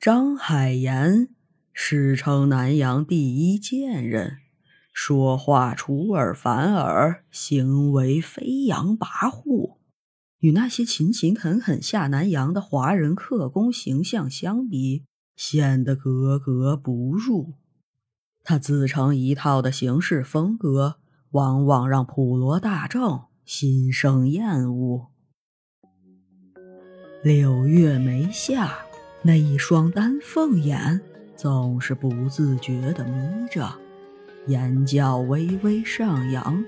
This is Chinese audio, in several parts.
张海岩，史称南阳第一贱人，说话出尔反尔，行为飞扬跋扈，与那些勤勤恳恳下南洋的华人客工形象相比，显得格格不入。他自成一套的行事风格，往往让普罗大众心生厌恶。柳月梅下。那一双丹凤眼总是不自觉地眯着，眼角微微上扬，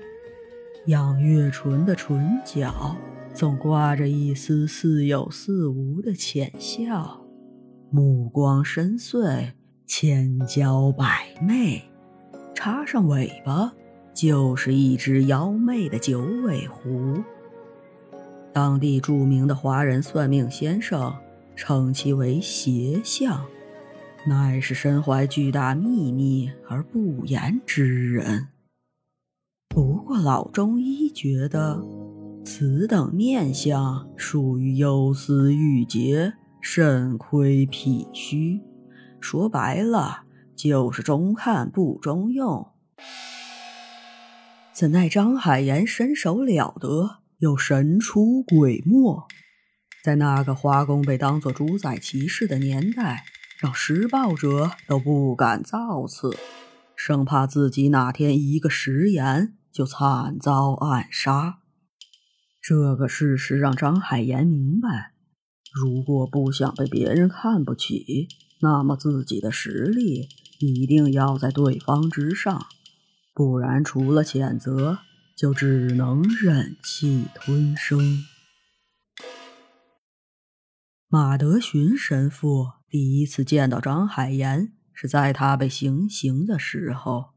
养月唇的唇角总挂着一丝似有似无的浅笑，目光深邃，千娇百媚，插上尾巴就是一只妖媚的九尾狐。当地著名的华人算命先生。称其为邪相，乃是身怀巨大秘密而不言之人。不过老中医觉得，此等面相属于忧思郁结、肾亏脾虚，说白了就是中看不中用。怎奈张海岩身手了得，又神出鬼没。在那个花工被当作主宰骑士的年代，让施暴者都不敢造次，生怕自己哪天一个食言就惨遭暗杀。这个事实让张海岩明白，如果不想被别人看不起，那么自己的实力一定要在对方之上，不然除了谴责，就只能忍气吞声。马德寻神父第一次见到张海岩，是在他被行刑的时候。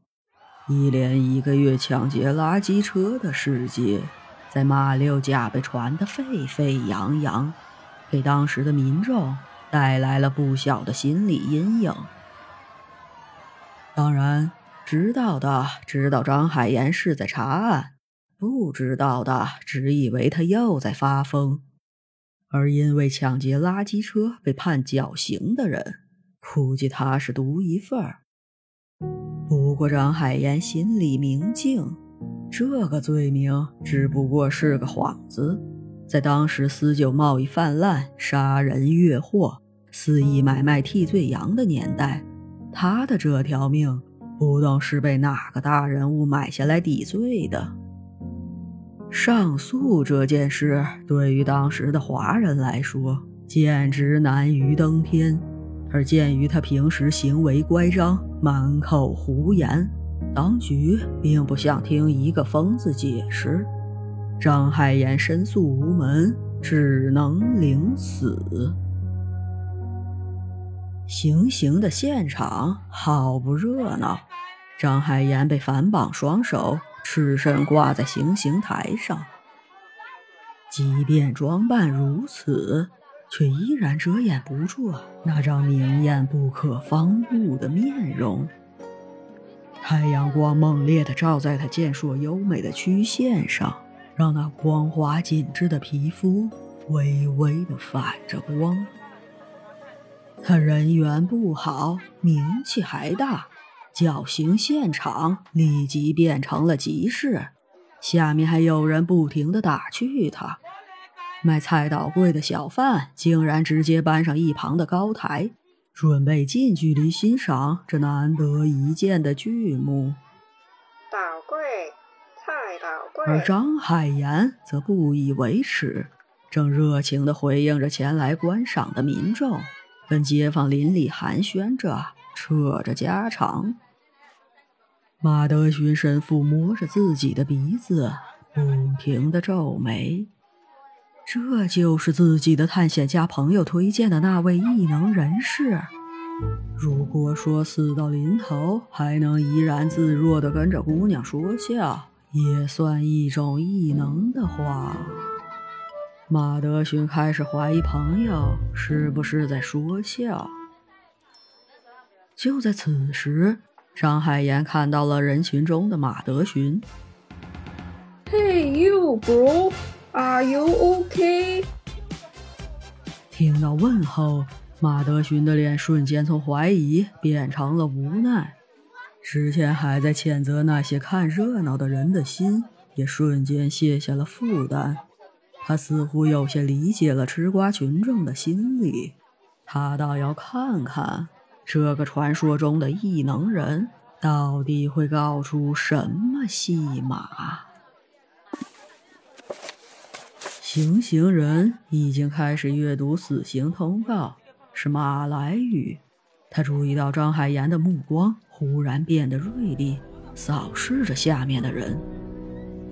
一连一个月抢劫垃圾车的事迹，在马六甲被传得沸沸扬扬，给当时的民众带来了不小的心理阴影。当然，知道的知道张海岩是在查案，不知道的只以为他又在发疯。而因为抢劫垃圾车被判绞刑的人，估计他是独一份儿。不过张海岩心里明镜，这个罪名只不过是个幌子。在当时私酒贸易泛滥、杀人越货、肆意买卖替罪羊的年代，他的这条命不懂是被哪个大人物买下来抵罪的。上诉这件事对于当时的华人来说简直难于登天，而鉴于他平时行为乖张、满口胡言，当局并不想听一个疯子解释。张海岩申诉无门，只能领死。行刑的现场好不热闹，张海岩被反绑双手。赤身挂在行刑台上，即便装扮如此，却依然遮掩不住那张明艳不可方物的面容。太阳光猛烈地照在他健硕优美的曲线上，让那光滑紧致的皮肤微微地反着光。他人缘不好，名气还大。绞刑现场立即变成了集市，下面还有人不停地打趣他。卖菜刀柜的小贩竟然直接搬上一旁的高台，准备近距离欣赏这难得一见的剧目。倒柜，菜刀柜。而张海岩则不以为耻，正热情地回应着前来观赏的民众，跟街坊邻里寒暄着，扯着家常。马德勋神父摸着自己的鼻子，不停的皱眉。这就是自己的探险家朋友推荐的那位异能人士。如果说死到临头还能怡然自若的跟着姑娘说笑，也算一种异能的话，马德勋开始怀疑朋友是不是在说笑。就在此时。张海岩看到了人群中的马德寻。Hey you, bro, are you okay? 听到问候，马德寻的脸瞬间从怀疑变成了无奈，之前还在谴责那些看热闹的人的心也瞬间卸下了负担。他似乎有些理解了吃瓜群众的心理，他倒要看看这个传说中的异能人到底会搞出什么戏码。行刑人已经开始阅读死刑通告，是马来语。他注意到张海岩的目光忽然变得锐利，扫视着下面的人。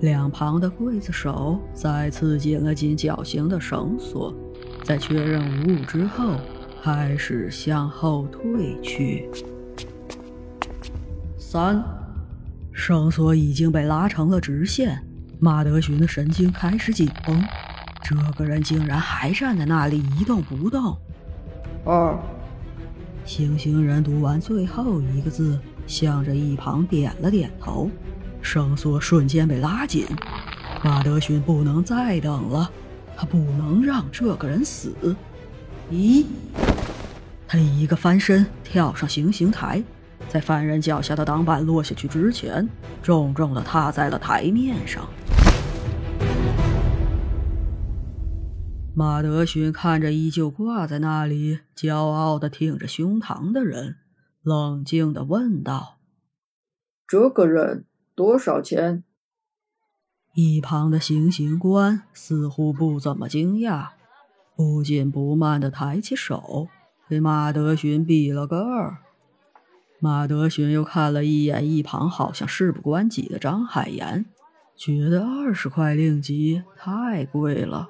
两旁的刽子手再次紧了紧绞刑的绳索，在确认无误之后，开始向后退去。三，绳索已经被拉成了直线，马德寻的神经开始紧绷。这个人竟然还站在那里一动不动。二，行刑人读完最后一个字，向着一旁点了点头。绳索瞬间被拉紧，马德勋不能再等了，他不能让这个人死。咦，他一个翻身跳上行刑台，在犯人脚下的挡板落下去之前，重重的踏在了台面上。马德勋看着依旧挂在那里、骄傲的挺着胸膛的人，冷静的问道：“这个人？”多少钱？一旁的行刑官似乎不怎么惊讶，不紧不慢的抬起手，给马德寻比了个二。马德寻又看了一眼一旁好像事不关己的张海岩，觉得二十块令吉太贵了，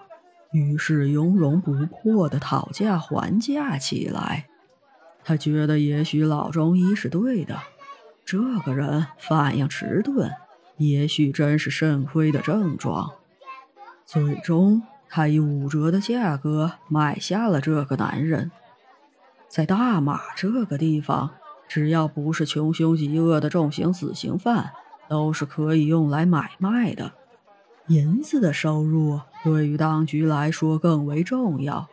于是雍容不迫的讨价还价起来。他觉得也许老中医是对的。这个人反应迟钝，也许真是肾亏的症状。最终，他以五折的价格买下了这个男人。在大马这个地方，只要不是穷凶极恶的重刑死刑犯，都是可以用来买卖的。银子的收入对于当局来说更为重要。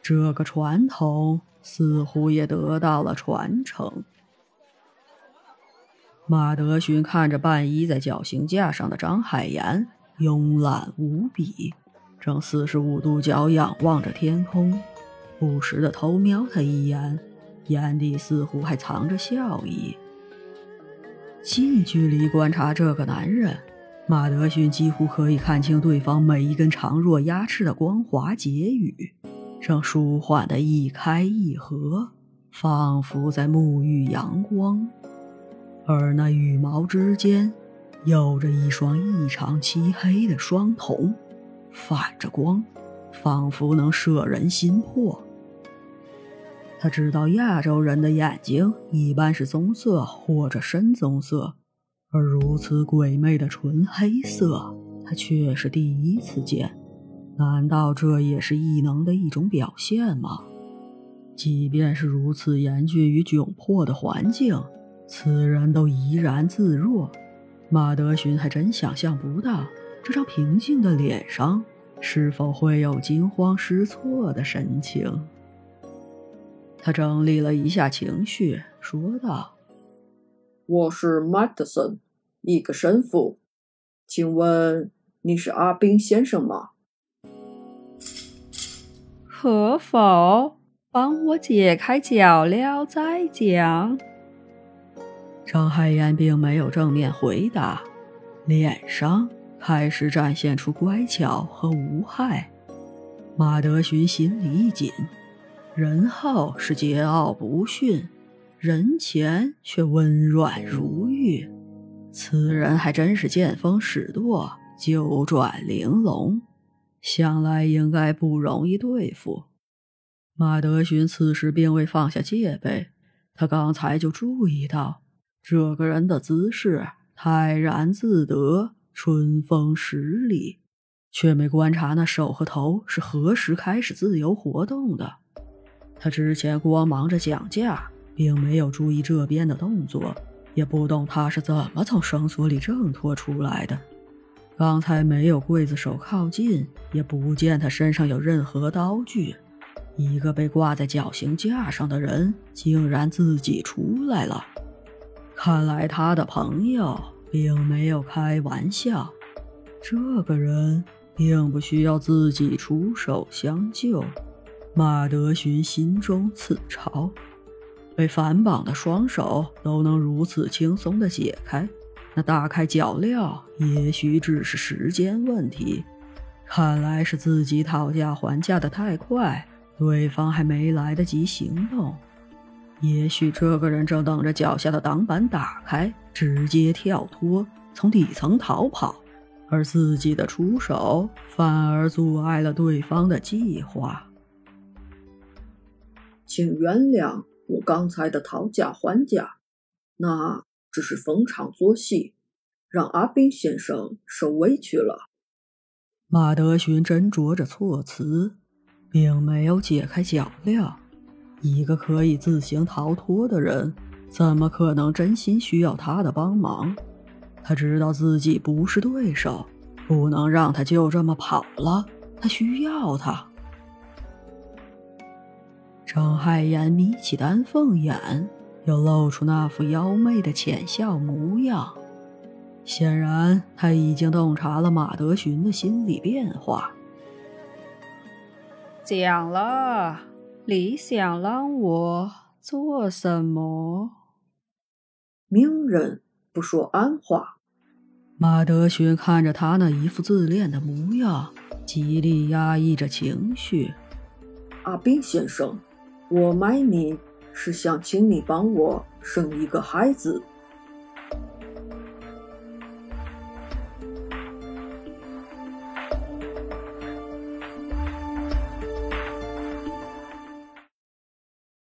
这个传统似乎也得到了传承。马德勋看着半依在绞刑架上的张海岩，慵懒无比，正四十五度角仰望着天空，不时的偷瞄他一眼，眼底似乎还藏着笑意。近距离观察这个男人，马德逊几乎可以看清对方每一根长若鸭翅的光滑结羽，正舒缓的一开一合，仿佛在沐浴阳光。而那羽毛之间，有着一双异常漆黑的双瞳，反着光，仿佛能摄人心魄。他知道亚洲人的眼睛一般是棕色或者深棕色，而如此鬼魅的纯黑色，他却是第一次见。难道这也是异能的一种表现吗？即便是如此严峻与窘迫的环境。此人都怡然自若，马德寻还真想象不到这张平静的脸上是否会有惊慌失措的神情。他整理了一下情绪，说道：“我是 Madison，一个神父，请问你是阿宾先生吗？可否帮我解开脚镣再讲？”张海燕并没有正面回答，脸上开始展现出乖巧和无害。马德寻心里一紧，人后是桀骜不驯，人前却温软如玉。此人还真是见风使舵，九转玲珑，想来应该不容易对付。马德勋此时并未放下戒备，他刚才就注意到。这个人的姿势泰然自得，春风十里，却没观察那手和头是何时开始自由活动的。他之前光忙着讲价，并没有注意这边的动作，也不懂他是怎么从绳索里挣脱出来的。刚才没有刽子手靠近，也不见他身上有任何刀具，一个被挂在绞刑架上的人竟然自己出来了。看来他的朋友并没有开玩笑，这个人并不需要自己出手相救。马德寻心中自嘲，被反绑的双手都能如此轻松的解开，那打开脚镣也许只是时间问题。看来是自己讨价还价的太快，对方还没来得及行动。也许这个人正等着脚下的挡板打开，直接跳脱，从底层逃跑，而自己的出手反而阻碍了对方的计划。请原谅我刚才的讨价还价，那只是逢场作戏，让阿宾先生受委屈了。马德寻斟酌着措辞，并没有解开脚镣。一个可以自行逃脱的人，怎么可能真心需要他的帮忙？他知道自己不是对手，不能让他就这么跑了。他需要他。张海岩眯起丹凤眼，又露出那副妖媚的浅笑模样。显然，他已经洞察了马德寻的心理变化。讲了，你想让我做什么？明人不说暗话。马德寻看着他那一副自恋的模样，极力压抑着情绪。阿斌先生，我买你是想请你帮我生一个孩子。